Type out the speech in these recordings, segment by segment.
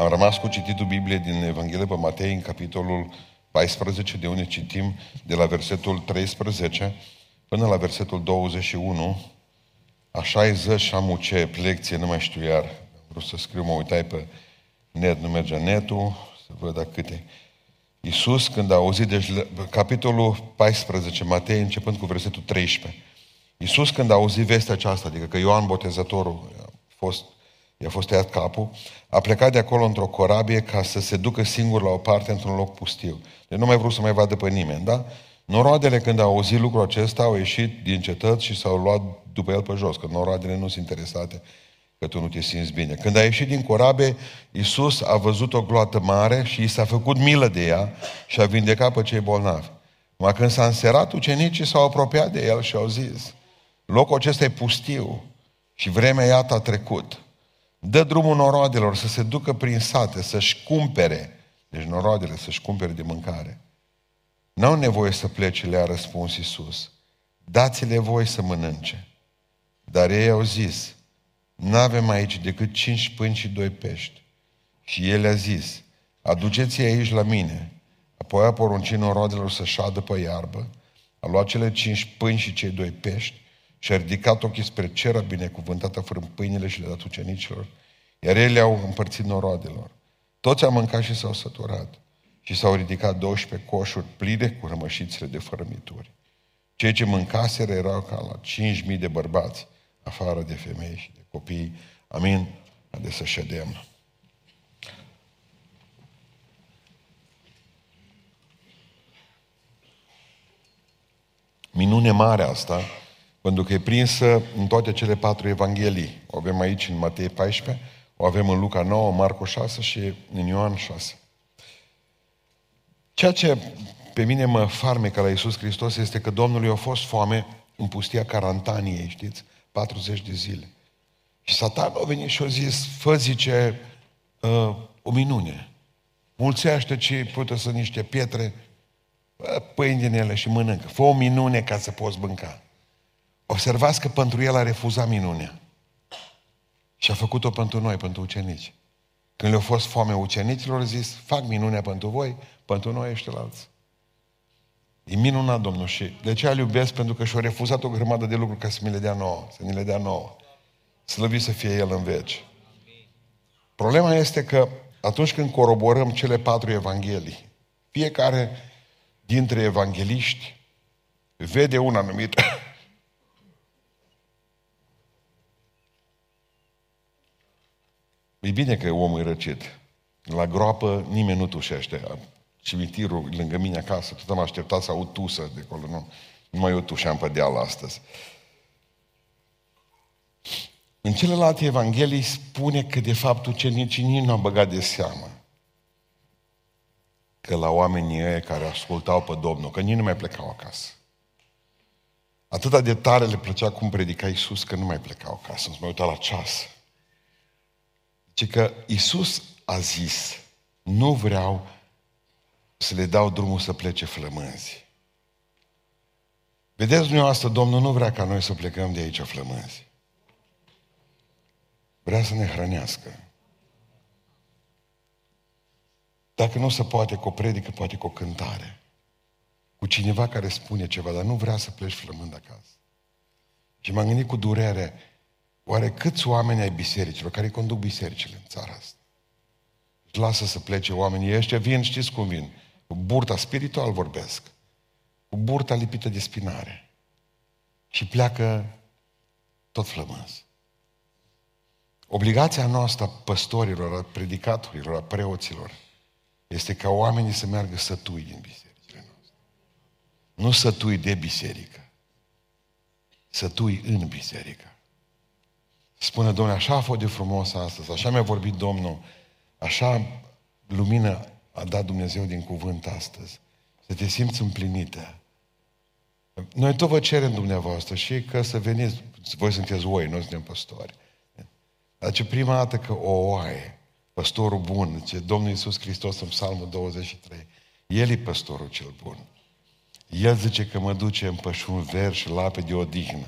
Am rămas cu cititul Bibliei din Evanghelie pe Matei în capitolul 14, de unde citim de la versetul 13 până la versetul 21. Așa e ză și am ce lecție, nu mai știu iar. Vreau să scriu, mă uitai pe net, nu merge netul, să văd dacă câte. Iisus, când a auzit, deci capitolul 14, Matei, începând cu versetul 13. Iisus, când a auzit vestea aceasta, adică că Ioan Botezătorul a fost, i-a fost tăiat capul, a plecat de acolo într-o corabie ca să se ducă singur la o parte într-un loc pustiu. Deci nu mai vrut să mai vadă pe nimeni, da? Noroadele, când au auzit lucrul acesta, au ieșit din cetăți și s-au luat după el pe jos, că noroadele nu sunt interesate că tu nu te simți bine. Când a ieșit din corabie, Iisus a văzut o gloată mare și i s-a făcut milă de ea și a vindecat pe cei bolnavi. Numai când s-a înserat, ucenicii s-au apropiat de el și au zis, locul acesta e pustiu și vremea iată a trecut. Dă drumul noroadelor să se ducă prin sate, să-și cumpere, deci noroadele să-și cumpere de mâncare. N-au nevoie să plece, le-a răspuns Iisus. Dați-le voi să mănânce. Dar ei au zis, nu avem aici decât cinci pâini și doi pești. Și el a zis, aduceți-i aici la mine. Apoi a poruncit noroadelor să șadă pe iarbă, a luat cele cinci pâini și cei doi pești și a ridicat ochii spre cer, a binecuvântat, a frânt pâinile și le-a dat ucenicilor, iar ei le-au împărțit noroadelor. Toți au mâncat și s-au săturat și s-au ridicat 12 coșuri pline cu rămășițele de fărămituri. Cei ce mâncaseră erau ca la 5.000 de bărbați, afară de femei și de copii. Amin? Haideți să ședem. Minune mare asta, pentru că e prinsă în toate cele patru evanghelii. O avem aici în Matei 14, o avem în Luca 9, Marco 6 și în Ioan 6. Ceea ce pe mine mă farmecă la Iisus Hristos este că Domnului a fost foame în pustia Carantaniei, știți? 40 de zile. Și satan a venit și a zis, fă, zice, uh, o minune. Mulțește ce putea să niște pietre, pâini din ele și mănâncă. Fă o minune ca să poți mânca. Observați că pentru el a refuzat minunea. Și a făcut-o pentru noi, pentru ucenici. Când le-a fost foame ucenicilor, a zis, fac minunea pentru voi, pentru noi ești alții. E minunat, Domnul, și de ce îl iubesc? Pentru că și-a refuzat o grămadă de lucruri ca să mi le dea nouă, să ni le dea nouă. Slăvit să fie El în veci. Problema este că atunci când coroborăm cele patru evanghelii, fiecare dintre evangeliști vede un anumit E bine că omul e răcit. La groapă nimeni nu tușește. Cimitirul lângă mine acasă, tot am așteptat să aud tusă de acolo. Nu, nu mai eu tușeam pe deal astăzi. În celelalte evanghelii spune că de fapt ucenicii nici nu au băgat de seamă că la oamenii ăia care ascultau pe Domnul, că nici nu mai plecau acasă. Atâta de tare le plăcea cum predica Iisus că nu mai plecau acasă, nu mai uita la ceas. Ci că Iisus a zis, nu vreau să le dau drumul să plece flămânzi. Vedeți dumneavoastră, Domnul nu vrea ca noi să plecăm de aici flămânzi. Vrea să ne hrănească. Dacă nu se poate cu o predică, poate cu o cântare. Cu cineva care spune ceva, dar nu vrea să pleci flămând acasă. Și m-am gândit cu durere, oare câți oameni ai bisericilor care conduc bisericile în țara asta? Își lasă să plece oamenii ăștia, vin, știți cum vin? Cu burta spiritual vorbesc. Cu burta lipită de spinare. Și pleacă tot flămâns. Obligația noastră a păstorilor, a predicatorilor, a preoților, este ca oamenii să meargă sătui din bisericile noastre. Nu sătui de biserică. Sătui în biserică. Spune, Domnule, așa a fost de frumos astăzi, așa mi-a vorbit Domnul, așa lumină a dat Dumnezeu din cuvânt astăzi. Să te simți împlinită. Noi tot vă cerem dumneavoastră și că să veniți, voi sunteți oi, noi suntem păstori. Dar ce prima dată că o oaie, păstorul bun, ce Domnul Iisus Hristos în Psalmul 23, El e păstorul cel bun. El zice că mă duce în pășun ver și lape de odihnă.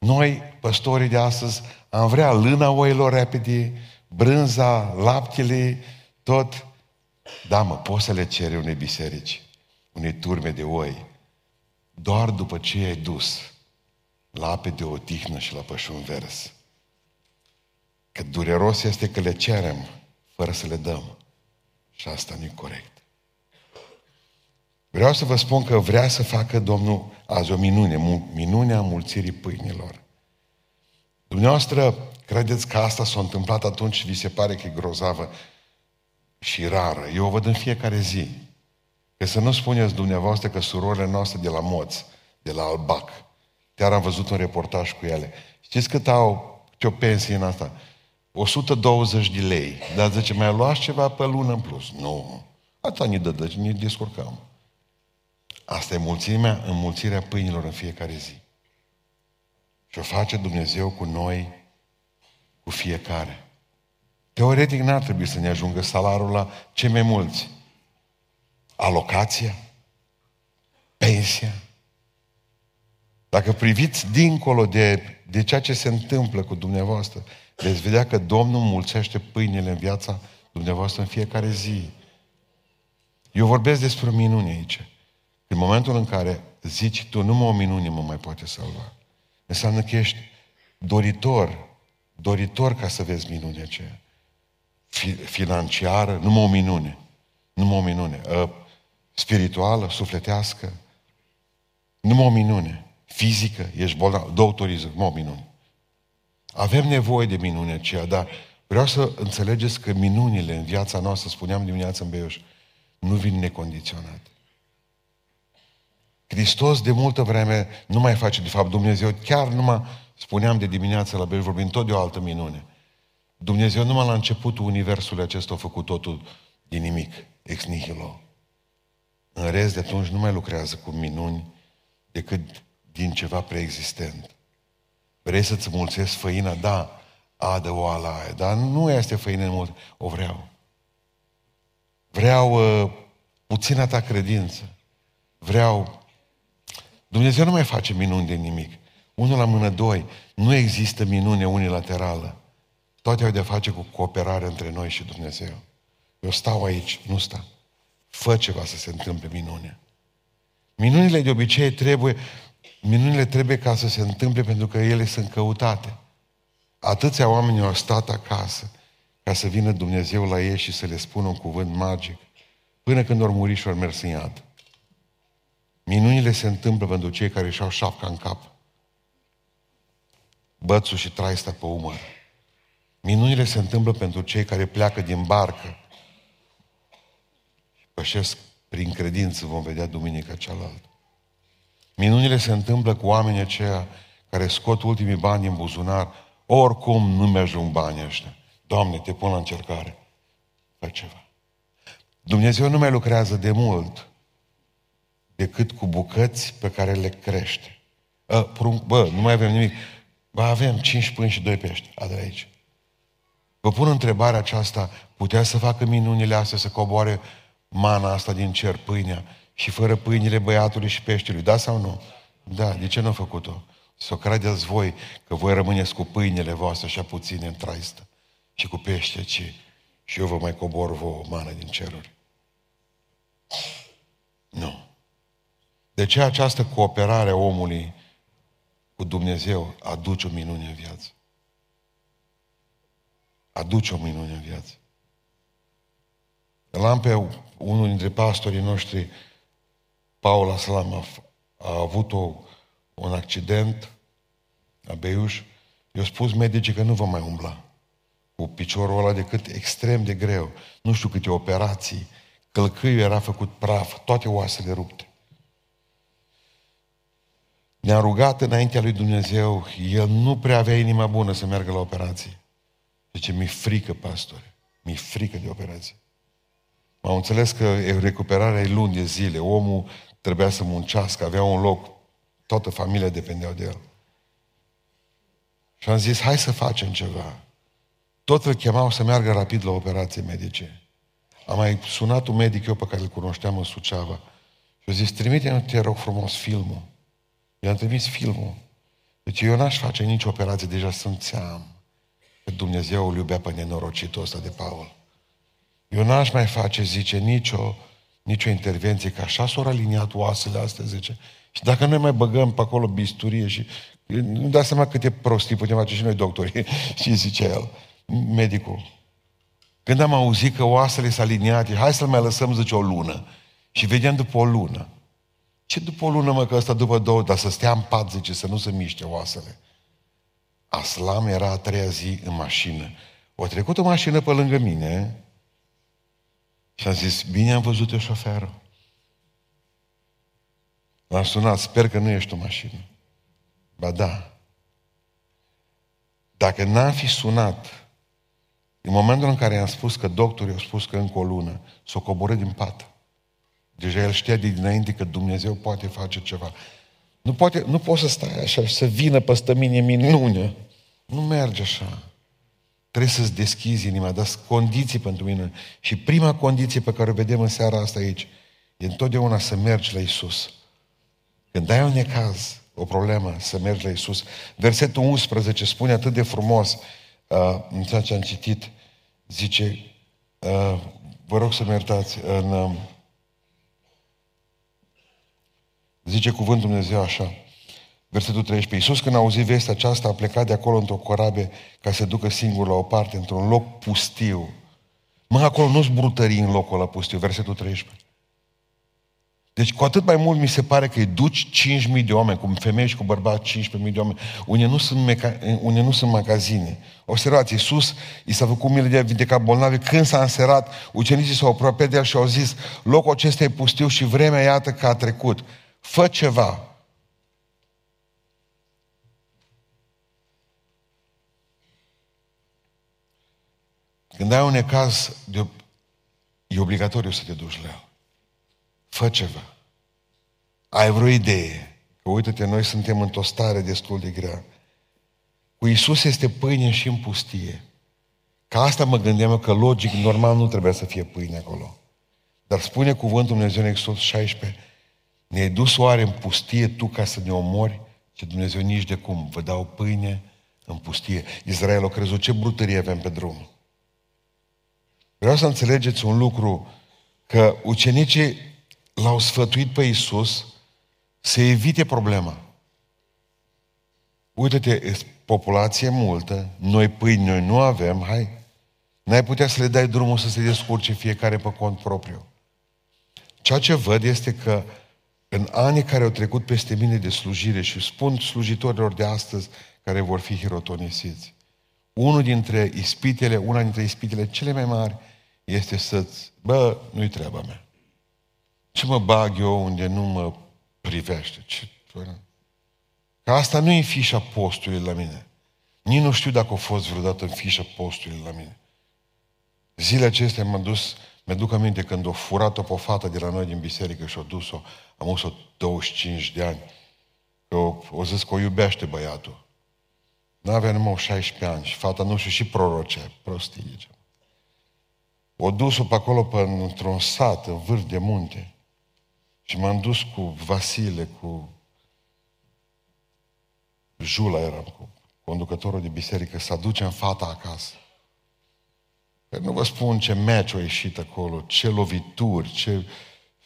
Noi, păstorii de astăzi, am vrea lâna oilor repede, brânza, laptele, tot. Da, mă, poți să le cere unei biserici, unei turme de oi, doar după ce ai dus la ape de otihnă și la pășun vers. Că dureros este că le cerem fără să le dăm. Și asta nu e corect. Vreau să vă spun că vrea să facă Domnul azi o minune, minunea mulțirii pâinilor. Dumneavoastră credeți că asta s-a întâmplat atunci și vi se pare că e grozavă și rară. Eu o văd în fiecare zi. Că să nu spuneți dumneavoastră că surorile noastre de la Moț, de la Albac, chiar am văzut un reportaj cu ele. Știți cât au, ce o pensie în asta? 120 de lei. Dar zice, mai luați ceva pe lună în plus? Nu. Atâta ne dă, deci ne descurcăm. Asta e mulțimea, înmulțirea pâinilor în fiecare zi. Și o face Dumnezeu cu noi, cu fiecare. Teoretic n-ar trebui să ne ajungă salarul la cei mai mulți. Alocația, pensia. Dacă priviți dincolo de, de ceea ce se întâmplă cu dumneavoastră, veți vedea că Domnul mulțește pâinile în viața dumneavoastră în fiecare zi. Eu vorbesc despre o minune aici. În momentul în care zici tu, numai o minune mă mai poate salva. Înseamnă că ești doritor, doritor ca să vezi minunea aceea. Financiară, numai o minune. Numai o minune. Ă, spirituală, sufletească, numai o minune. Fizică, ești bolnav, doctoriză, numai o minune. Avem nevoie de minunea aceea, dar vreau să înțelegeți că minunile în viața noastră, spuneam dimineața în Beiuș, nu vin necondiționate. Hristos de multă vreme nu mai face, de fapt, Dumnezeu chiar numai, spuneam de dimineață la Beiuș, vorbim tot de o altă minune. Dumnezeu numai la începutul Universului acesta a făcut totul din nimic, ex nihilo. În rest, de atunci nu mai lucrează cu minuni decât din ceva preexistent. Vrei să-ți mulțesc făina? Da, adă oala aia, dar nu este făină mult, o vreau. Vreau uh, puțina ta credință. Vreau... Dumnezeu nu mai face minuni de nimic. Unul la mână, doi. Nu există minune unilaterală. Toate au de face cu cooperare între noi și Dumnezeu. Eu stau aici, nu stau. Fă ceva să se întâmple minune. Minunile de obicei trebuie, minunile trebuie ca să se întâmple pentru că ele sunt căutate. Atâția oameni au stat acasă ca să vină Dumnezeu la ei și să le spună un cuvânt magic, până când ori muri și ori mers în iad. Minunile se întâmplă pentru cei care își au șapca în cap. Bățul și traista pe umăr. Minunile se întâmplă pentru cei care pleacă din barcă pășesc prin credință, vom vedea duminica cealaltă. Minunile se întâmplă cu oamenii aceia care scot ultimii bani din buzunar, oricum nu mi-ajung banii ăștia. Doamne, te pun la încercare. Fă ceva. Dumnezeu nu mai lucrează de mult decât cu bucăți pe care le crește. A, prunc, bă, nu mai avem nimic. Bă, avem cinci pâini și doi pești. Adă aici. Vă pun întrebarea aceasta, putea să facă minunile astea să coboare mana asta din cer, pâinea, și fără pâinile băiatului și peștelui, da sau nu? Da, de ce nu a făcut-o? Să o credeți voi că voi rămâneți cu pâinile voastre așa puține în traistă și cu pește, ci și eu vă mai cobor vouă mană din ceruri. Nu. De ce această cooperare a omului cu Dumnezeu aduce o minune în viață? Aduce o minune în viață. L-am pe unul dintre pastorii noștri, Paul Aslam, a, a avut o, un accident la Beiuș. I-a spus medicii că nu va mai umbla cu piciorul ăla decât extrem de greu. Nu știu câte operații, călcâiul era făcut praf, toate oasele rupte. Ne-a rugat înaintea lui Dumnezeu, el nu prea avea inima bună să meargă la operație. Zice, mi-e frică, pastore, mi-e frică de operație. Am înțeles că recuperarea e luni de zile. Omul trebuia să muncească, avea un loc, toată familia depindea de el. Și am zis, hai să facem ceva. Tot îl chemau să meargă rapid la operație medice. Am mai sunat un medic eu pe care îl cunoșteam în Suceava. Și a zis, trimite-mi, te rog frumos, filmul. I-am trimis filmul. Deci eu n-aș face nici operație, deja simțeam. că Dumnezeu îl iubea pe nenorocitul ăsta de Paul. Eu n-aș mai face, zice, nicio, nicio intervenție, că așa s-au aliniat oasele astea, zice. Și dacă noi mai băgăm pe acolo bisturie și... Nu dați seama câte prostii putem face și noi doctori. și zice el, medicul. Când am auzit că oasele s-au aliniate, hai să-l mai lăsăm, zice, o lună. Și vedem după o lună. Ce după o lună, mă, că ăsta după două, dar să stea în pat, zice, să nu se miște oasele. Aslam era a treia zi în mașină. O trecut o mașină pe lângă mine și am zis, bine am văzut eu șoferul. L-am sunat, sper că nu ești o mașină. Ba da. Dacă n-am fi sunat, în momentul în care i-am spus că doctorii au spus că încă o lună, s-o coborât din pat. Deja el știa de dinainte că Dumnezeu poate face ceva. Nu, poate, nu poți să stai așa și să vină peste mine minune. Nu merge așa. Trebuie să-ți deschizi inima, dar condiții pentru mine. Și prima condiție pe care o vedem în seara asta aici, e întotdeauna să mergi la Isus. Când ai un necaz, o problemă, să mergi la Isus. Versetul 11 spune atât de frumos, uh, în ceea ce am citit, zice, uh, vă rog să mă iertați, în, uh, zice cuvântul Dumnezeu așa, Versetul 13. Iisus când a auzit vestea aceasta a plecat de acolo într-o corabie ca să ducă singur la o parte, într-un loc pustiu. Mă, acolo nu-s brutării în locul ăla pustiu. Versetul 13. Deci cu atât mai mult mi se pare că îi duci 5.000 de oameni, cum femei și cu bărbați 15.000 de oameni, unde nu sunt, meca- unde nu sunt magazine. Observați, Iisus i s-a făcut milă de a vindeca bolnavi. Când s-a înserat, ucenicii s-au apropiat de el și au zis, locul acesta e pustiu și vremea iată că a trecut. Fă ceva, Când ai un necaz, de, e obligatoriu să te duci la el. Fă ceva. Ai vreo idee. Că uite-te, noi suntem într-o stare destul de grea. Cu Isus este pâine și în pustie. Ca asta mă gândeam eu că logic, normal, nu trebuia să fie pâine acolo. Dar spune cuvântul Dumnezeu în Exod 16, ne-ai dus oare în pustie tu ca să ne omori? Ce Dumnezeu nici de cum, vă dau pâine în pustie. Israel a crezut ce brutărie avem pe drum. Vreau să înțelegeți un lucru, că ucenicii l-au sfătuit pe Iisus să evite problema. Uite-te, populație multă, noi pâini noi nu avem, hai, n-ai putea să le dai drumul să se descurce fiecare pe cont propriu. Ceea ce văd este că în anii care au trecut peste mine de slujire și spun slujitorilor de astăzi care vor fi hirotonisiți, unul dintre ispitele, una dintre ispitele cele mai mari este să-ți, bă, nu-i treaba mea. Ce mă bag eu unde nu mă privește? Ce, Că asta nu e fișa postului la mine. Nici nu știu dacă a fost vreodată în fișa postului la mine. Zilele acestea m-am dus, mi-aduc aminte când o furat-o pe o fată de la noi din biserică și o dus-o, am us-o 25 de ani. Că o, o zis că o iubește băiatul. N-avea numai 16 ani și fata nu știu și prorocea, prostii, zice. O dus-o pe acolo pe, într-un sat, în vârf de munte. Și m-am dus cu Vasile, cu Jula eram, cu conducătorul de biserică, să aducem fata acasă. Că nu vă spun ce meci a ieșit acolo, ce lovituri, ce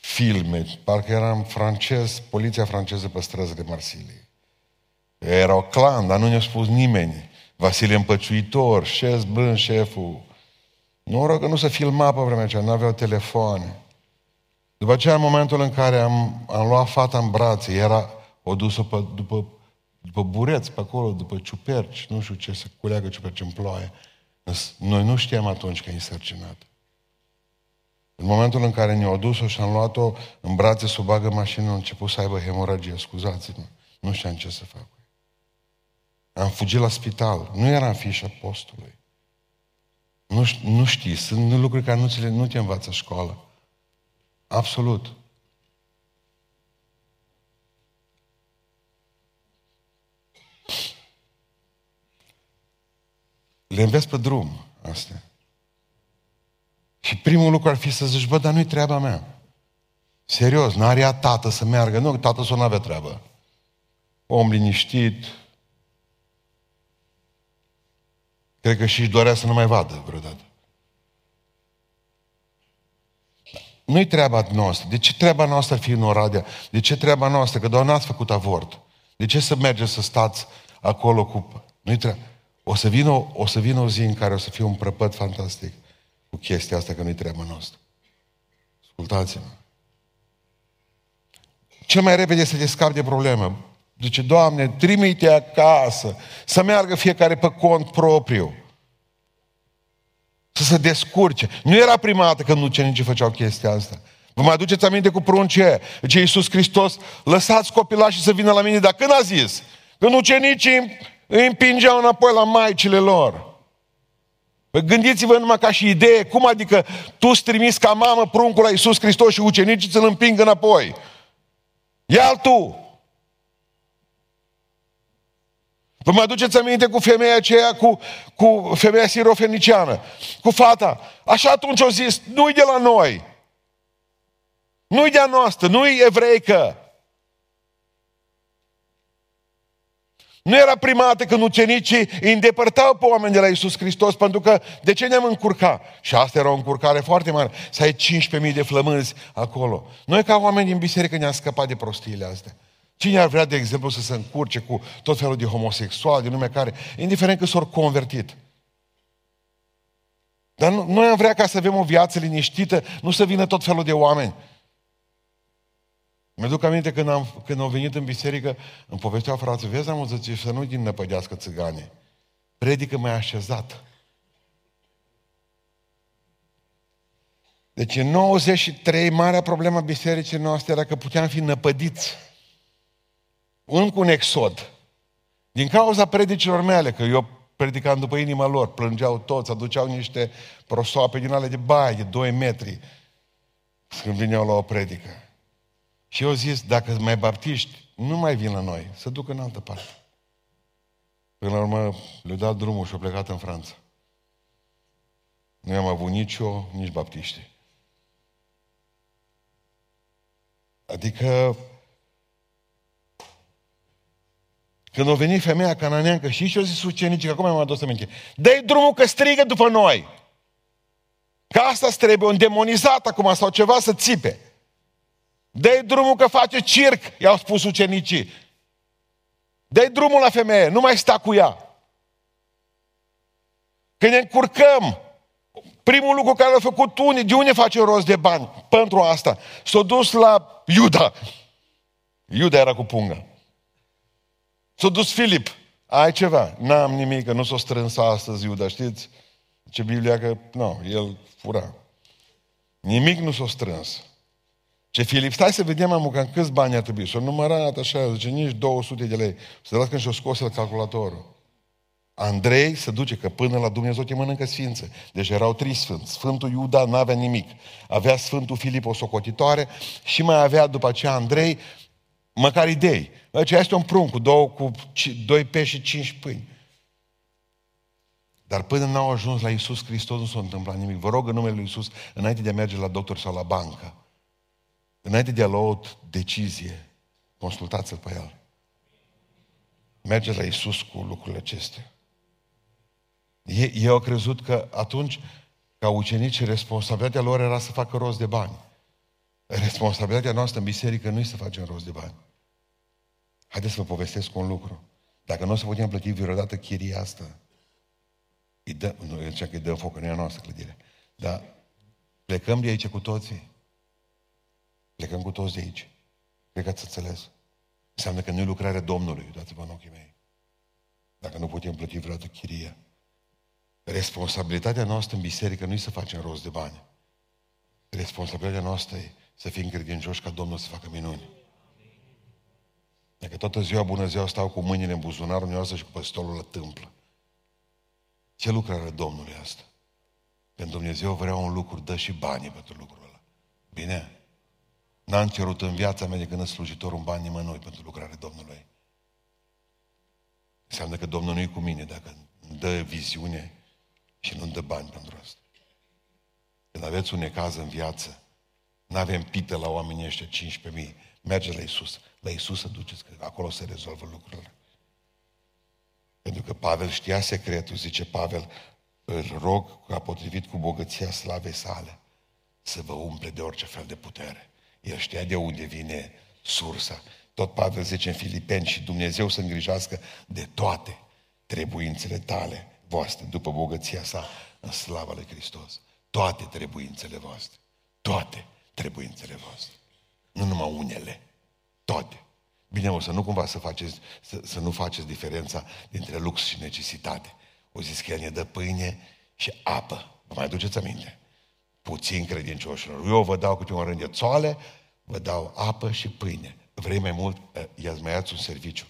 filme. Parcă eram francez, poliția franceză pe străzile Marsilie. Era o clan, dar nu ne-a spus nimeni. Vasile împăciuitor, șez bân, șeful, rog că nu se filma pe vremea aceea, nu aveau telefoane. După aceea, în momentul în care am, am luat fata în brațe, era o dusă pe, după, după bureți pe acolo, după ciuperci, nu știu ce, să culeagă ciuperci în ploaie. Noi nu știam atunci că e însărcinat. În momentul în care ne-au dus-o și am luat-o în brațe să o bagă mașină, a început să aibă hemoragie, scuzați-mă. Nu știam ce să fac. Am fugit la spital. Nu era în fișa postului. Nu, nu știi, sunt lucruri care nu, ți le, nu te învață școală. Absolut. Le înveți pe drum, astea. Și primul lucru ar fi să zici, bă, dar nu-i treaba mea. Serios, n-are ea tată să meargă. Nu, tată să nu avea treabă. Om liniștit, Cred că și-și dorea să nu mai vadă vreodată. Nu-i treaba noastră. De ce treaba noastră fi în Oradea? De ce treaba noastră? Că doar n-ați făcut avort. De ce să mergeți să stați acolo cu... Nu-i treaba. O să, vină, o să vină o zi în care o să fie un prăpăt fantastic cu chestia asta, că nu-i treaba noastră. Ascultați-mă. Cel mai repede să te scapi de problemă. Zice, Doamne, trimite acasă, să meargă fiecare pe cont propriu. Să se descurce. Nu era prima dată când ucenicii făceau chestia asta. Vă mai aduceți aminte cu pruncii Zice Iisus Hristos, lăsați copilașii să vină la mine. Dar când a zis? Când ucenicii îi împingeau înapoi la maicile lor. Păi gândiți-vă numai ca și idee, cum adică tu îți trimis ca mamă pruncul la Iisus Hristos și ucenicii să-l împingă înapoi. Ia-l tu! Vă mai aduceți aminte cu femeia aceea, cu, cu femeia sirofeniciană, cu fata. Așa atunci au zis, nu-i de la noi. Nu-i de a noastră, nu-i evreică. Nu era prima dată când ucenicii îi îndepărtau pe oameni de la Isus Hristos, pentru că de ce ne-am încurcat? Și asta era o încurcare foarte mare, să ai 15.000 de flămânzi acolo. Noi ca oameni din biserică ne-am scăpat de prostiile astea. Cine ar vrea, de exemplu, să se încurce cu tot felul de homosexuali, de nume care, indiferent că s-au convertit. Dar noi am vrea ca să avem o viață liniștită, nu să vină tot felul de oameni. Mi-aduc aminte când, am, când au venit în biserică, îmi povesteau frații, vezi, am zice, să nu din năpădească țigane. Predică mai așezat. Deci în 93, marea problemă bisericii noastre era că puteam fi năpădiți. Încă un exod. Din cauza predicilor mele, că eu predicam după inima lor, plângeau toți, aduceau niște prosoape din ale de baie, de 2 metri, când vineau la o predică. Și eu zis, dacă mai baptiști, nu mai vin la noi, să duc în altă parte. Până la urmă le-au dat drumul și au plecat în Franța. Nu am avut nici eu, nici baptiști. Adică când a venit femeia cananeancă și și-a zis ucenicii, că acum mi-am adus aminte, dă drumul că strigă după noi. Că asta trebuie, un demonizat acum sau ceva să țipe dă drumul că face circ, i-au spus ucenicii. dă drumul la femeie, nu mai sta cu ea. Când ne încurcăm, primul lucru care l-a făcut unii, de unde face rost de bani pentru asta? S-a dus la Iuda. Iuda era cu pungă. S-a dus Filip. Ai ceva? N-am nimic, că nu s-a strâns astăzi Iuda, știți? Ce Biblia că, nu, el fura. Nimic nu s-a strâns. Ce Filip, stai să vedem, am cam câți bani ar trebui. Și-o numărat așa, zice, nici 200 de lei. Să dați când și-o scos el calculatorul. Andrei se duce, că până la Dumnezeu te mănâncă sfință. Deci erau trei sfânți. Sfântul Iuda n-avea nimic. Avea Sfântul Filip o socotitoare și mai avea după aceea Andrei măcar idei. Deci este un prunc cu două, cu doi pești și cinci pâini. Dar până n-au ajuns la Isus Hristos nu s-a întâmplat nimic. Vă rog în numele Lui Isus, înainte de a merge la doctor sau la bancă, Înainte de a lua o decizie, consultați-l pe el. Mergeți la Isus cu lucrurile acestea. Ei au crezut că atunci, ca ucenici, responsabilitatea lor era să facă rost de bani. Responsabilitatea noastră în biserică nu e să facem rost de bani. Haideți să vă povestesc un lucru. Dacă nu o să putem plăti vreodată chiria asta, îi dă, nu, eu că îi dăm foc, nu e a noastră clădire. Dar plecăm de aici cu toții Plecăm cu toți de aici. Cred că ați înțeles. Înseamnă că nu e lucrarea Domnului, dați-vă în ochii mei. Dacă nu putem plăti vreodată chiria. Responsabilitatea noastră în biserică nu e să facem rost de bani. Responsabilitatea noastră e să fim credincioși ca Domnul să facă minuni. Dacă toată ziua, bună ziua, stau cu mâinile în buzunarul meu și cu păstolul la tâmplă. Ce lucrare Domnului asta? Pentru Dumnezeu vrea un lucru, dă și banii pentru lucrul ăla. Bine? N-am cerut în viața mea de când slujitor un bani nimănui pentru lucrarea Domnului. Înseamnă că Domnul nu e cu mine dacă îmi dă viziune și nu-mi dă bani pentru asta. Când aveți un necaz în viață, nu avem pită la oamenii ăștia 15.000, mergeți la Isus. La Isus să duceți, că acolo se rezolvă lucrurile. Pentru că Pavel știa secretul, zice Pavel, îl rog ca potrivit cu bogăția slavei sale să vă umple de orice fel de putere. El știa de unde vine sursa. Tot Pavel zice în Filipeni și Dumnezeu să îngrijească de toate trebuințele tale voastre, după bogăția sa în slava lui Hristos. Toate trebuințele voastre. Toate trebuințele voastre. Nu numai unele. Toate. Bine, o să nu cumva să, faceți, să, să nu faceți diferența dintre lux și necesitate. O zis că el ne dă pâine și apă. Vă mai aduceți aminte? Puțin credincioșilor. Eu vă dau câte un rând de țoale, vă dau apă și pâine. Vrei mai mult? I-ați mai un serviciu.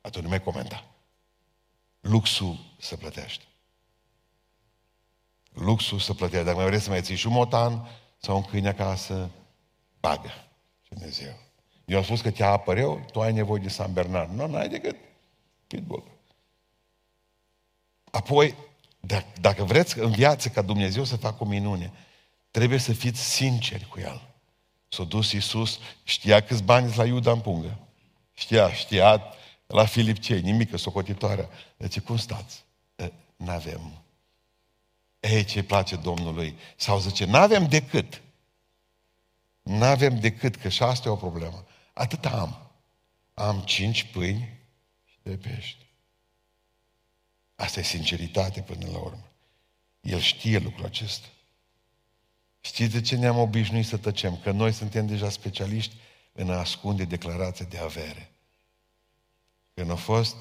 Atunci nu mai comenta. Luxul se plătește. Luxul se plătește. Dacă mai vrei să mai ții și un motan sau un câine acasă, bagă. Dumnezeu. Eu am spus că te apăr eu, tu ai nevoie de San Bernard. Nu, n-ai decât pitbull. Apoi, dacă vreți în viață ca Dumnezeu să facă o minune, trebuie să fiți sinceri cu El. S-a dus Iisus, știa câți bani la Iuda în pungă. Știa, știa la Filipcei, nimică, socotitoarea. Deci, cum stați? N-avem. Ei, ce place Domnului? Sau zice, n-avem decât. N-avem decât, că și asta e o problemă. Atât am. Am cinci pâini și de pești. Asta e sinceritate până la urmă. El știe lucrul acesta. Știți de ce ne-am obișnuit să tăcem? Că noi suntem deja specialiști în a ascunde declarația de avere. Când a fost,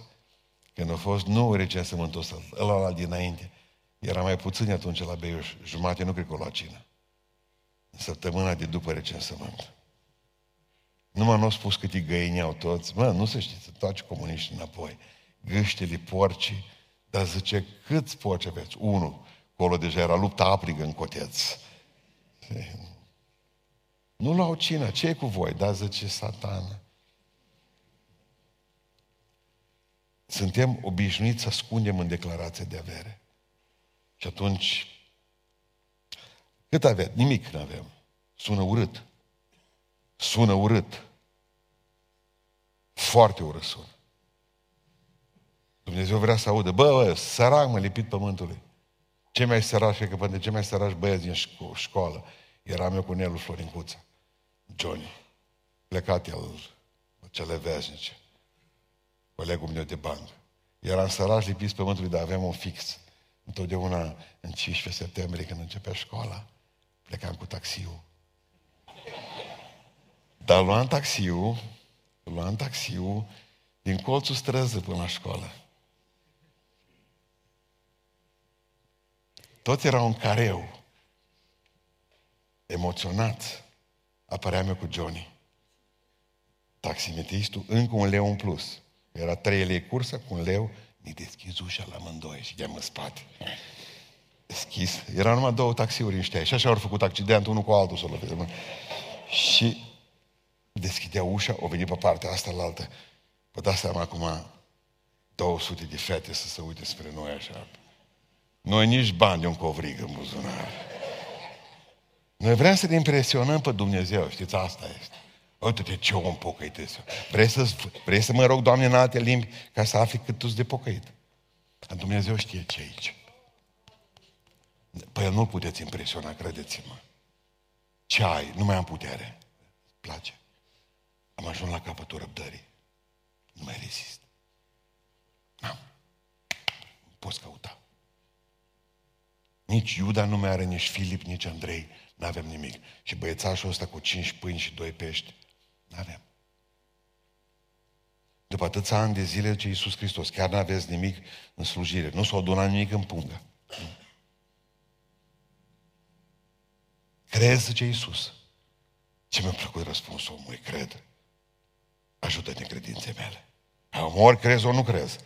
când a fost nu recensământul ăsta, ăla dinainte, era mai puțin atunci la Beiuș, jumate nu cred că o lua cină. În săptămâna de după recensământ. Numai nu au spus cât îi găineau toți. Mă, nu se știți, toți comuniști înapoi. Gâștele, porcii. Dar zice, câți porci aveți? Unu. Acolo deja era lupta aprigă în coteț. Nu luau cină, ce e cu voi? Da, zice, satană. Suntem obișnuiți să ascundem în declarație de avere. Și atunci, cât aveți? Nimic nu avem. Sună urât. Sună urât. Foarte urât sună. Dumnezeu vrea să audă. Bă, bă, sărac mă lipit pământului. Ce mai sărași, că pentru ce mai sărași băieți din șco- școală, eram eu cu Nelu Florincuța. Johnny. Plecat el la cele veșnice. Colegul meu de bancă. Eram sărași lipiți pământului, dar aveam un fix. Întotdeauna în 15 septembrie, când începea școala, plecam cu taxiul. Dar luam taxiul, luam taxiul din colțul străzii până la școală. Toți erau în careu. Emoționat. Apăream eu cu Johnny. Taximetristul, încă un leu în plus. Era trei lei cursă cu un leu, mi deschis ușa la amândoi și i-am în spate. Deschis. Erau numai două taxiuri în știa. Și așa au făcut accident, unul cu altul să loveze. Și deschidea ușa, o venit pe partea asta la altă. Vă dați seama acum 200 de fete să se uite spre noi așa. Noi nici bani de un covrig în buzunar. Noi vrem să ne impresionăm pe Dumnezeu, știți, asta este. Uite-te ce om pocăit este. Vrei să, vrei să mă rog, Doamne, în alte limbi ca să afli cât tu de pocăit? Dumnezeu știe ce aici. Păi nu puteți impresiona, credeți-mă. Ce ai? Nu mai am putere. Place. Am ajuns la capătul răbdării. Nu mai rezist. N-am. Poți căuta. Nici Iuda nu mai are, nici Filip, nici Andrei. Nu avem nimic. Și băiețașul ăsta cu cinci pâini și doi pești. Nu avem. După atâția ani de zile, ce Iisus Hristos, chiar nu aveți nimic în slujire. Nu s-a adunat nimic în pungă. Crezi, ce Iisus. Ce mi-a plăcut răspunsul omului, cred. Ajută-ne credințe mele. Ori crezi, ori nu crezi.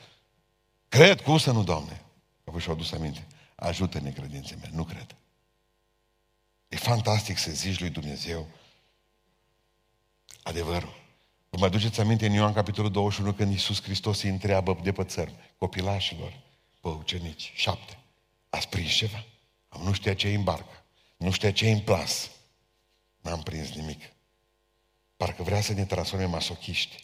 Cred, cum să nu, Doamne? Apoi și-au adus aminte. Ajută-ne credințe mele, nu cred. E fantastic să zici lui Dumnezeu adevărul. Vă mai duceți aminte în Ioan capitolul 21 când Iisus Hristos îi întreabă de pe țări, copilașilor, pe ucenici, șapte. Ați prins ceva? Am nu știa ce în barcă, nu știa ce în plas. N-am prins nimic. Parcă vrea să ne transforme masochiști.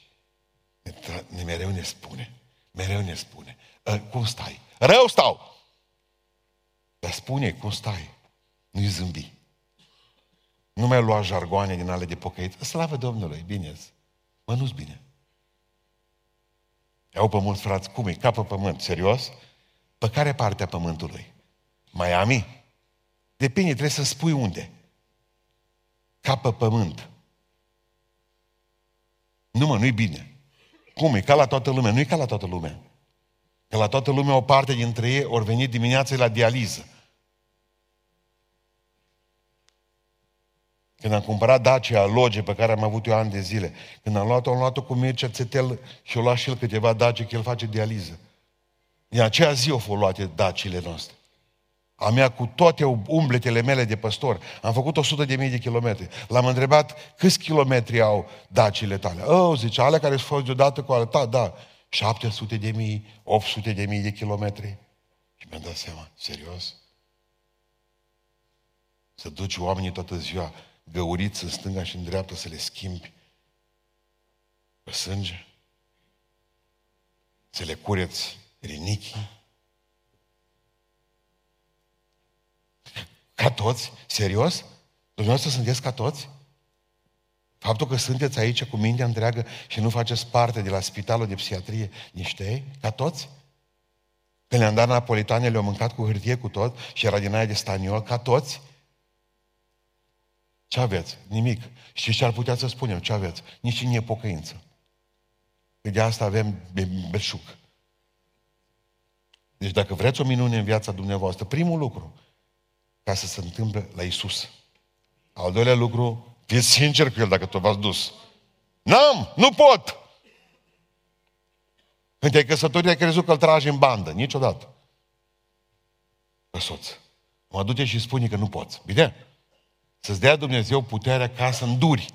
Ne, tra- ne mereu ne spune. Mereu ne spune. Ă, cum stai? Rău stau! Dar spune cum stai. Nu-i zâmbi. Nu mai lua jargoane din ale de pocăit. Slavă Domnului, bine Mă, nu-s bine. Iau pe mulți frați, cum e? Capă pământ, serios? Pe care parte a pământului? Miami? Depinde, trebuie să spui unde. Capă pământ. Nu mă, nu-i bine. Cum e? Ca la toată lumea. Nu e ca la toată lumea. Că la toată lumea o parte dintre ei ori venit dimineața la dializă. Când am cumpărat Dacia Loge, pe care am avut eu ani de zile, când am luat-o, am luat-o cu Mircea Țetel și o luat și el câteva Dacia, că el face dializă. În aceea zi au fost luate dacile noastre. A mea cu toate umbletele mele de păstor. Am făcut 100 de mii de kilometri. L-am întrebat câți kilometri au dacile tale. Oh, zice, alea care s-au fost deodată cu alea. Da, da, 700 de mii, 800 de mii de kilometri. Și mi-am dat seama, serios? Să duci oamenii toată ziua găuriți în stânga și în dreapta să le schimbi pe sânge? Să le cureți rinichii? Ca toți? Serios? Dumneavoastră sunteți ca toți? Faptul că sunteți aici cu mintea întreagă și nu faceți parte de la spitalul de psihiatrie niște ei, ca toți? Când le-am dat napolitane, le-au mâncat cu hârtie cu tot și era din aia de staniol, ca toți? Ce aveți? Nimic. Și ce ar putea să spunem? Ce aveți? Nici nu e pocăință. Că de asta avem beșuc. Deci dacă vreți o minune în viața dumneavoastră, primul lucru, ca să se întâmple la Isus. Al doilea lucru, fiți sincer cu El dacă tu v-ați dus. N-am, nu pot! Când te-ai căsătorit, ai crezut că îl tragi în bandă. Niciodată. Pe soț. Mă duce și spune că nu poți. Bine? Să-ți dea Dumnezeu puterea ca să înduri.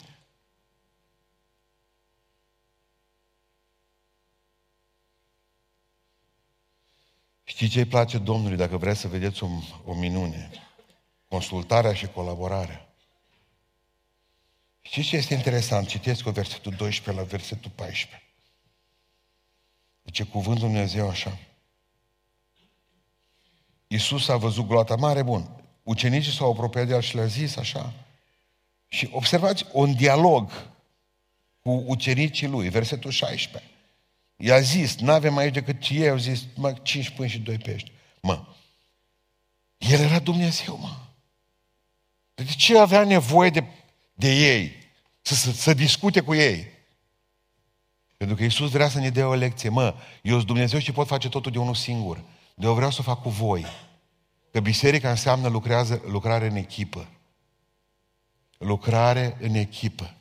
Știi ce îi place Domnului dacă vreți să vedeți o, o minune? Consultarea și colaborarea. Știți ce este interesant? Citesc cu versetul 12 la versetul 14. Zice cuvântul Dumnezeu așa. Iisus a văzut gloata mare, bun. Ucenicii s-au apropiat de el și le-a zis așa. Și observați un dialog cu ucenicii lui, versetul 16. I-a zis, nu avem aici decât ce ei au zis, mă, 5 pâini și 2 pești. Mă, el era Dumnezeu, mă. De ce avea nevoie de, de ei? Să, să, să discute cu ei. Pentru că Iisus vrea să ne dea o lecție. Mă, eu sunt Dumnezeu și pot face totul de unul singur. De eu vreau să fac cu voi. Că biserica înseamnă lucrează, lucrare în echipă. Lucrare în echipă.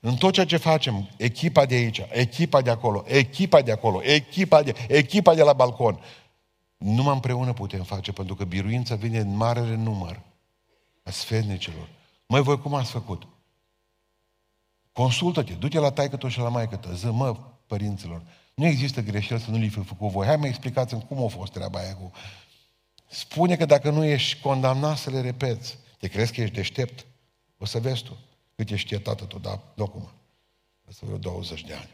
În tot ceea ce facem, echipa de aici, echipa de acolo, echipa de acolo, echipa de, echipa de la balcon, numai împreună putem face, pentru că biruința vine în marele număr a sfetnicilor. Măi, voi cum ați făcut? Consultă-te, du-te la taică și la maică ta, zi, mă, părinților, nu există greșeli să nu li fi făcut voi. Hai mă explicați cum a fost treaba aia cu... Spune că dacă nu ești condamnat să le repeți, te crezi că ești deștept? O să vezi tu cât ești știe tată tu, dar nu acum. Asta vreo 20 de ani.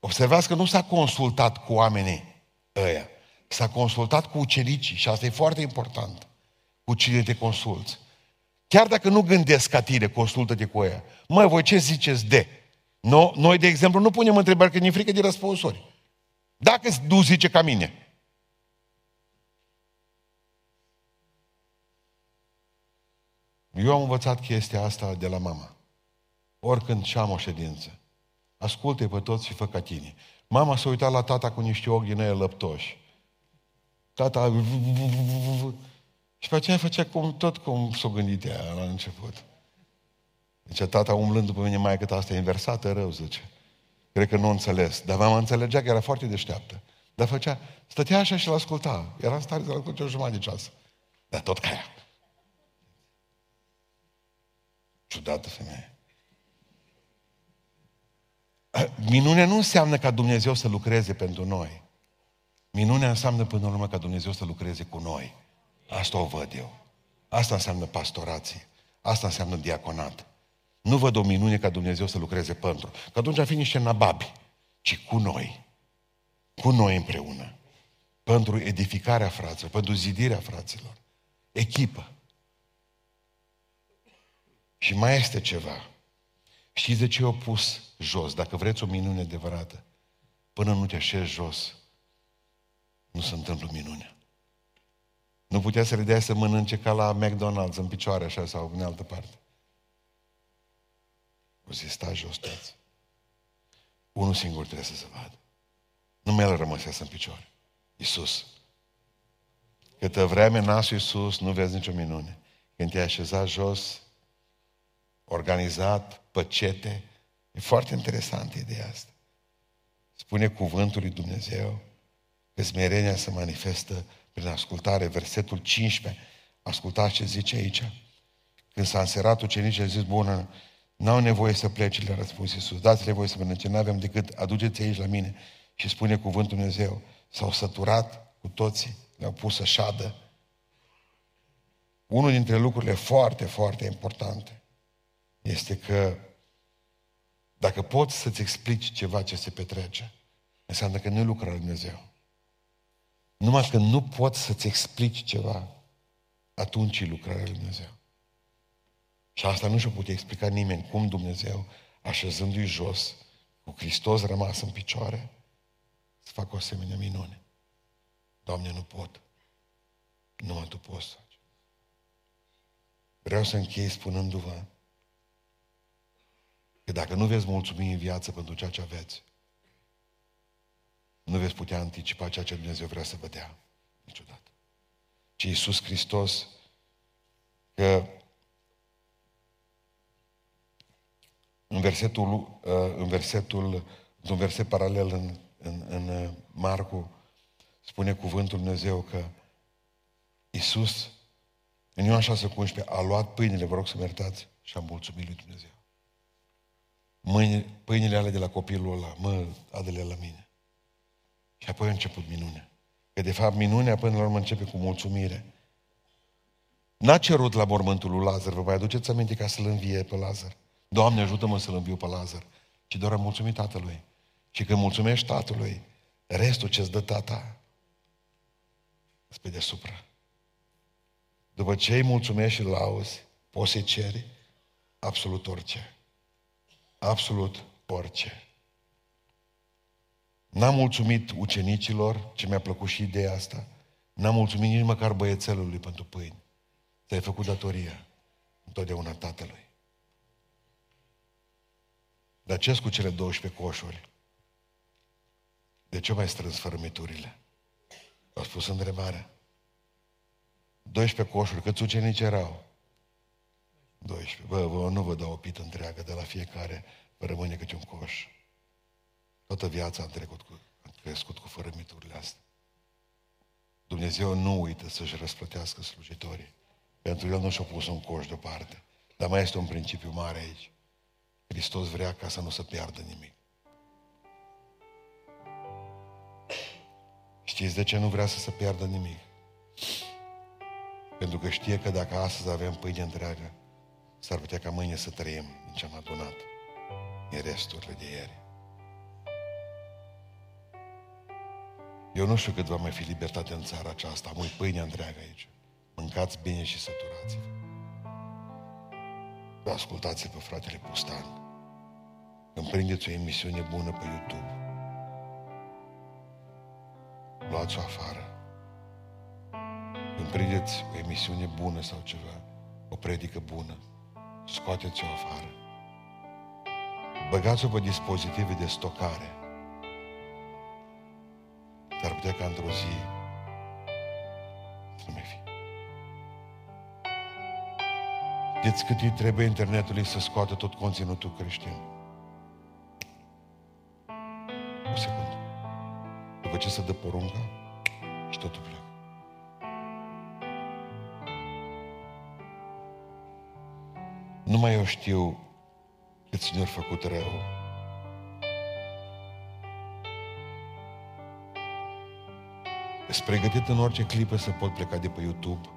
Observați că nu s-a consultat cu oamenii ăia. S-a consultat cu ucenicii și asta e foarte important. Cu cine te consulți. Chiar dacă nu gândesc ca tine, consultă-te cu ea. Măi, voi ce ziceți de? No, noi, de exemplu, nu punem întrebări că ne frică de răspunsuri. Dacă nu zice ca mine. Eu am învățat chestia asta de la mama. Oricând și am o ședință. Asculte pe toți și fă ca tine. Mama s-a uitat la tata cu niște ochi din aia lăptoși. Tata... Și pe aceea făcea cum, tot cum s-o gândit ea la început. Zice, tata umblând după mine, mai cât asta e inversată, rău, zice. Cred că nu înțeles. Dar mama înțelegea că era foarte deșteaptă. Dar făcea, stătea așa și l-asculta. Era în stare să-l asculte o jumătate de ceas. Dar tot ca ea. Ciudată femeie. Minunea nu înseamnă ca Dumnezeu să lucreze pentru noi. Minunea înseamnă până la urmă ca Dumnezeu să lucreze cu noi. Asta o văd eu. Asta înseamnă pastorație. Asta înseamnă diaconat. Nu văd o minune ca Dumnezeu să lucreze pentru. Că atunci ar fi niște nababi. ci cu noi. Cu noi împreună. Pentru edificarea fraților, pentru zidirea fraților. Echipă. Și mai este ceva. Știți de ce i-au pus jos? Dacă vreți o minune adevărată, până nu te așezi jos, nu se întâmplă minunea. Nu putea să le dea să mănânce ca la McDonald's, în picioare așa sau în altă parte. O zi, sta jos toți. Unul singur trebuie să se vadă. Nu mai el rămăsese în picioare. Iisus. Câtă vreme nasul Iisus, nu vezi nicio minune. Când te-ai așezat jos, organizat, păcete, e foarte interesant ideea asta. Spune cuvântul lui Dumnezeu că smerenia se manifestă prin ascultare. Versetul 15, ascultați ce zice aici. Când s-a înserat ucenicii, a zis, bună, n-au nevoie să plece, le-a răspuns Iisus. Dați-le voie să mănânce, nu avem decât, aduceți aici la mine. Și spune cuvântul Dumnezeu, s-au săturat cu toții, le-au pus să șadă. Unul dintre lucrurile foarte, foarte importante este că dacă poți să-ți explici ceva ce se petrece, înseamnă că nu e lucrarea lui Dumnezeu. Numai că nu poți să-ți explici ceva, atunci e lucrarea lui Dumnezeu. Și asta nu și-o putea explica nimeni, cum Dumnezeu, așezându-i jos, cu Hristos rămas în picioare, să facă o asemenea minune. Doamne, nu pot. Numai Tu poți să faci. Vreau să închei spunându-vă că dacă nu veți mulțumi în viață pentru ceea ce aveți, nu veți putea anticipa ceea ce Dumnezeu vrea să vă dea niciodată. Ci Iisus Hristos, că în versetul, uh, în versetul, un verset paralel în, în, în uh, Marcu, spune cuvântul Dumnezeu că Iisus, în Ioan 6 cu 11, a luat pâinile, vă rog să mă iertați, și a mulțumit lui Dumnezeu. Mâine, pâinile ale de la copilul ăla, mă, adele la mine. Și apoi a început minunea. Că de fapt minunea până la urmă începe cu mulțumire. N-a cerut la mormântul lui Lazar, vă mai aduceți aminte ca să-l învie pe Lazar. Doamne, ajută-mă să-l înviu pe Lazar. Ci doar a mulțumit tatălui. Și când mulțumești tatălui, restul ce-ți dă tata, îți pe deasupra. După ce îi mulțumești și lauzi, poți să-i ceri absolut orice. Absolut orice. N-am mulțumit ucenicilor, ce mi-a plăcut și ideea asta, n-am mulțumit nici măcar băiețelului pentru pâini. Ți-ai făcut datoria întotdeauna tatălui. Dar ce cu cele 12 coșuri? De ce mai strâns fărâmiturile? A spus întrebarea. 12 coșuri, câți ucenici erau? 12. Bă, bă, nu vă dau o pită întreagă, de la fiecare vă rămâne câte un coș. Toată viața am trecut cu, am crescut cu fărămiturile astea. Dumnezeu nu uită să-și răsplătească slujitorii. Pentru El nu și-a pus un coș deoparte. Dar mai este un principiu mare aici. Hristos vrea ca să nu se piardă nimic. Știți de ce nu vrea să se piardă nimic? Pentru că știe că dacă astăzi avem pâine întreagă, s-ar putea ca mâine să trăim din ce am adunat în resturile de ieri. Eu nu știu cât va mai fi libertate în țara aceasta. Am pâine întreagă aici. Mâncați bine și săturați-vă. Ascultați-l pe fratele Pustan. Când prindeți o emisiune bună pe YouTube, luați-o afară. Când prindeți o emisiune bună sau ceva, o predică bună, scoateți-o afară. Băgați-o pe dispozitive de stocare. Dar putea ca într-o zi Știți cât îi trebuie internetului să scoată tot conținutul creștin? O secundă. După ce se dă porunca și totul pleacă. Nu mai eu știu cât ne-au făcut rău. Sunt pregătit în orice clipă să pot pleca de pe YouTube,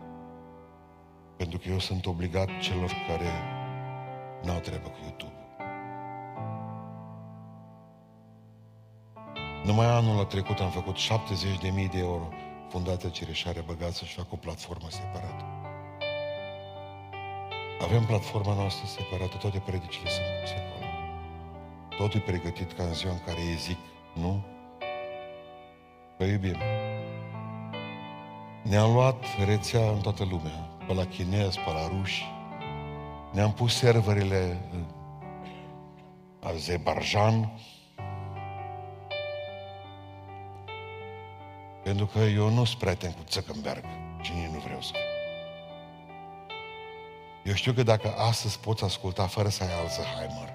pentru că eu sunt obligat celor care n-au treabă cu YouTube. Numai anul trecut am făcut 70.000 de euro Fundația Cireșare băgat să-și facă o platformă separată. Avem platforma noastră separată, toate predicile sunt puse acolo. Totul e pregătit ca în ziua în care ei zic nu. Vă iubim. Ne-am luat rețea în toată lumea, pe la chinezi, pe la ruși. Ne-am pus serverele în Azerbaijan, Pentru că eu nu sunt prieten cu Zuckerberg și nici nu vreau să fiu. Eu știu că dacă astăzi poți asculta fără să ai Alzheimer,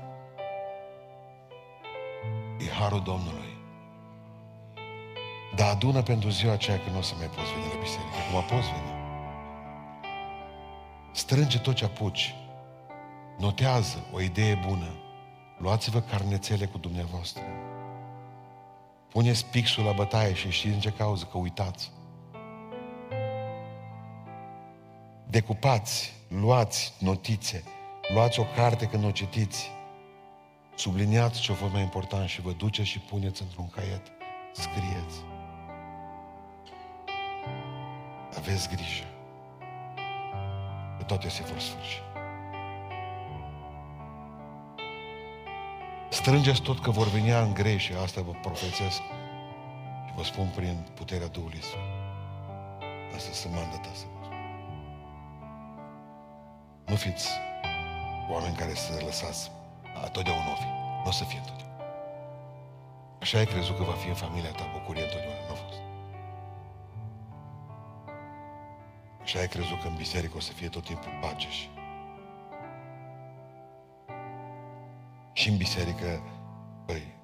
e harul Domnului. Dar adună pentru ziua aceea când nu o să mai poți veni la biserică. Acum poți veni. Strânge tot ce apuci. Notează o idee bună. Luați-vă carnețele cu dumneavoastră. Puneți pixul la bătaie și știți în ce cauză? Că uitați. Decupați, luați notițe, luați o carte când o citiți, subliniați ce a fost mai important și vă duceți și puneți într-un caiet. Scrieți. Aveți grijă. Că toate se vor sfârși. Strângeți tot că vor veni în grei și asta vă profețesc și vă spun prin puterea Duhului Sfânt. Asta să mandata să vă spun. Nu fiți oameni care să lăsați a, totdeauna o fi. Nu o să fie întotdeauna. Așa ai crezut că va fi în familia ta bucurie întotdeauna. Nu a fost. Așa ai crezut că în biserică o să fie tot timpul pace și Și în biserică, băi,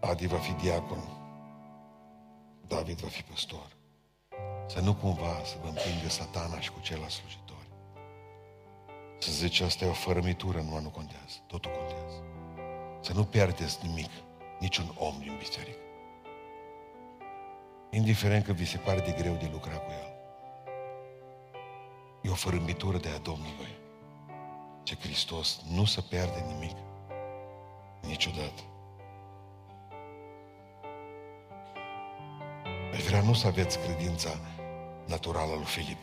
Adi va fi diacon, David va fi păstor. Să nu cumva să vă împingă satana și cu ceilalți slujitori. Să zice, asta e o fărămitură, nu, nu contează. Totul contează. Să nu pierdeți nimic, niciun om din biserică. Indiferent că vi se pare de greu de lucra cu el. E o fărâmbitură de a Domnului. Ce Hristos nu se pierde nimic. Niciodată. Aș vrea nu să aveți credința naturală lui Filip.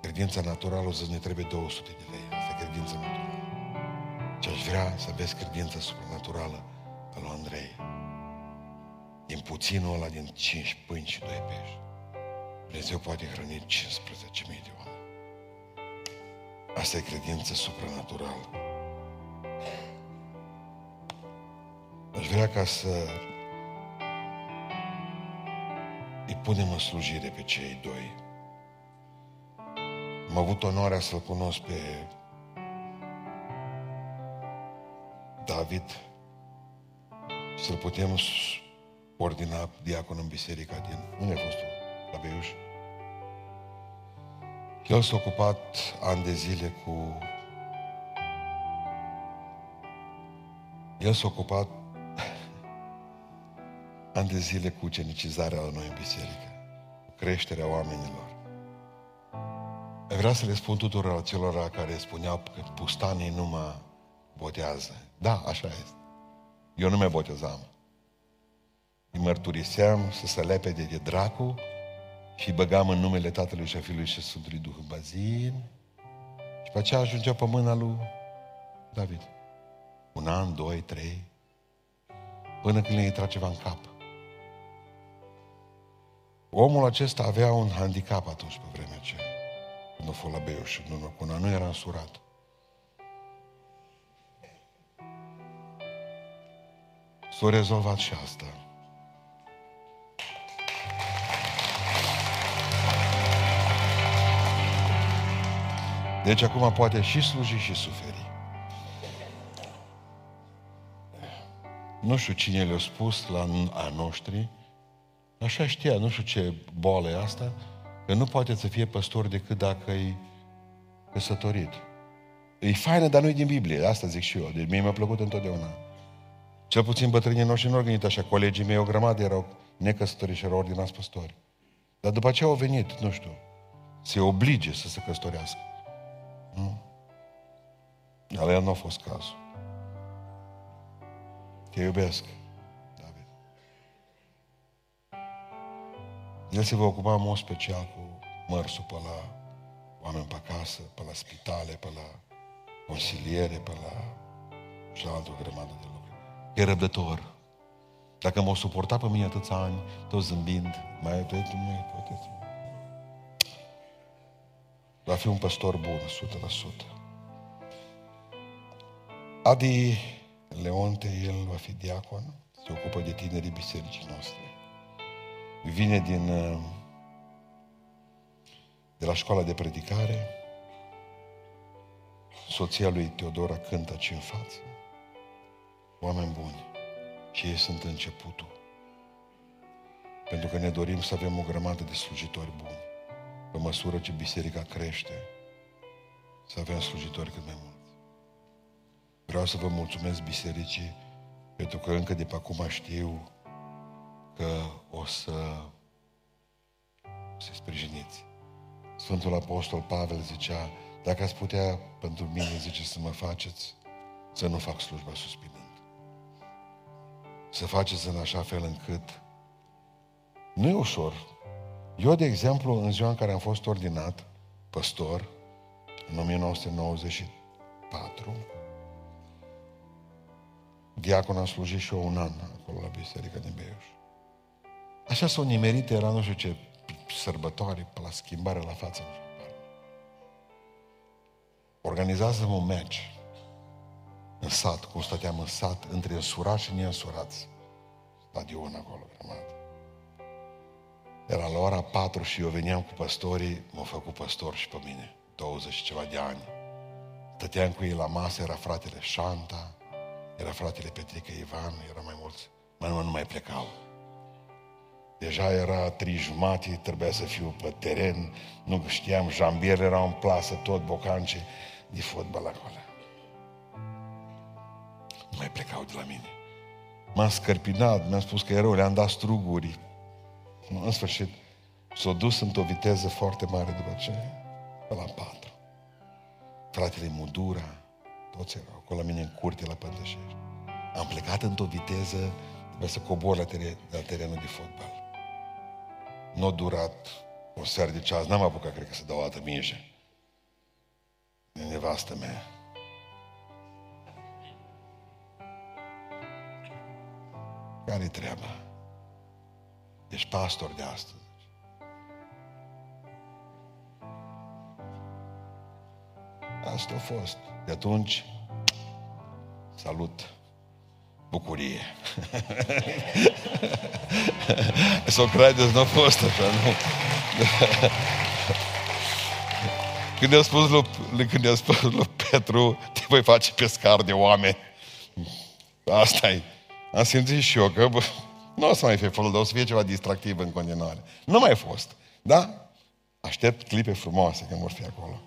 Credința naturală, o să ne trebuie 200 de lei. Asta e credința naturală. Ce aș vrea să aveți credința supranaturală a lui Andrei. Din puținul ăla, din 5 pâini și 2 pești. Dumnezeu poate hrăni 15.000 de oameni. Asta e credință supranaturală. Aș vrea ca să îi punem în slujire pe cei doi. Am avut onoarea să-l cunosc pe David și să-l putem ordina diacon în biserica din... Unde a fost La Beiuș? El s-a ocupat ani de zile cu... El s-a ocupat ani de zile cu ucenicizarea la noi în biserică, cu creșterea oamenilor. Vreau să le spun tuturor celor care spuneau că pustanii nu mă botează. Da, așa este. Eu nu mă botezam. Îi mărturiseam să se lepede de dracu și băgam în numele Tatălui și a Fiului și Sfântului Duh în bazin și pe aceea ajungea pe mâna lui David. Un an, doi, trei, până când le intra ceva în cap. Omul acesta avea un handicap atunci pe vremea aceea. Când a fost la Beiuș, nu, până nu era însurat. S-a rezolvat și asta. Deci acum poate și sluji și suferi. Nu știu cine le-a spus la a noștri, Așa știa, nu știu ce boală e asta, că nu poate să fie păstor decât dacă e căsătorit. E faină, dar nu e din Biblie. Asta zic și eu. Deci mie mi-a plăcut întotdeauna. Cel puțin bătrânii noștri nu au gândit așa. Colegii mei o grămadă erau necăsătoriți și erau ordinați păstori. Dar după ce au venit, nu știu, se oblige să se căsătorească. Nu? Dar el nu a fost cazul. Te iubesc. El se va ocupa în mod special cu mărsul pe la oameni pe acasă, pe la spitale, pe la consiliere, pe la și altă grămadă de lucruri. E răbdător. Dacă m-au suportat pe mine atâția ani, tot zâmbind, mai tu mai poate Va fi un păstor bun, 100%. Adi Leonte, el va fi diacon, se ocupă de tinerii bisericii noastre. Vine din de la școala de predicare, soția lui Teodora cântă aici în față. Oameni buni. Și ei sunt începutul. Pentru că ne dorim să avem o grămadă de slujitori buni. Pe măsură ce biserica crește, să avem slujitori cât mai mulți. Vreau să vă mulțumesc bisericii pentru că încă de pe acum știu că o să se sprijiniți. Sfântul Apostol Pavel zicea, dacă ați putea pentru mine, zice, să mă faceți, să nu fac slujba suspinând. Să faceți în așa fel încât nu e ușor. Eu, de exemplu, în ziua în care am fost ordinat păstor, în 1994, diacon am slujit și eu un an acolo la Biserica din Beiuș. Așa s-au nimerit, era nu știu ce sărbătoare, pe la schimbare la față. Organizează un match în sat, cum stăteam în sat, între însurați și neînsurați. Stadion acolo, grămadă. Era la ora 4 și eu veneam cu păstorii, m-au făcut păstor și pe mine, 20 și ceva de ani. Stăteam cu ei la masă, era fratele Șanta, era fratele Petrică Ivan, era mai mulți, mai nu, nu mai plecau. Deja era trei jumate, trebuia să fiu pe teren, nu știam, jambier era în plasă, tot bocanci de fotbal acolo. Nu mai plecau de la mine. M-am scărpinat, mi-am spus că e rău, le-am dat struguri. În sfârșit, s-a dus într-o viteză foarte mare după ce, pe la patru. Fratele Mudura, toți erau acolo la mine în curte la Pântășești. Am plecat într-o viteză, trebuie să cobor la, teren, la terenul de fotbal. Nu a durat o seară de ceas, n-am apucat, cred că, să dau o dată minge. De nevastă mea. Care-i treaba? Ești pastor de astăzi. Asta a fost. De atunci, salut, bucurie. să o credeți, nu a fost așa, nu. când i-a spus lui, când i-a spus lui Petru, te voi face pescar de oameni. asta e. Am simțit și eu că bă, nu o să mai fie folul, dar o să fie ceva distractiv în continuare. Nu mai fost. Da? Aștept clipe frumoase când vor fi acolo.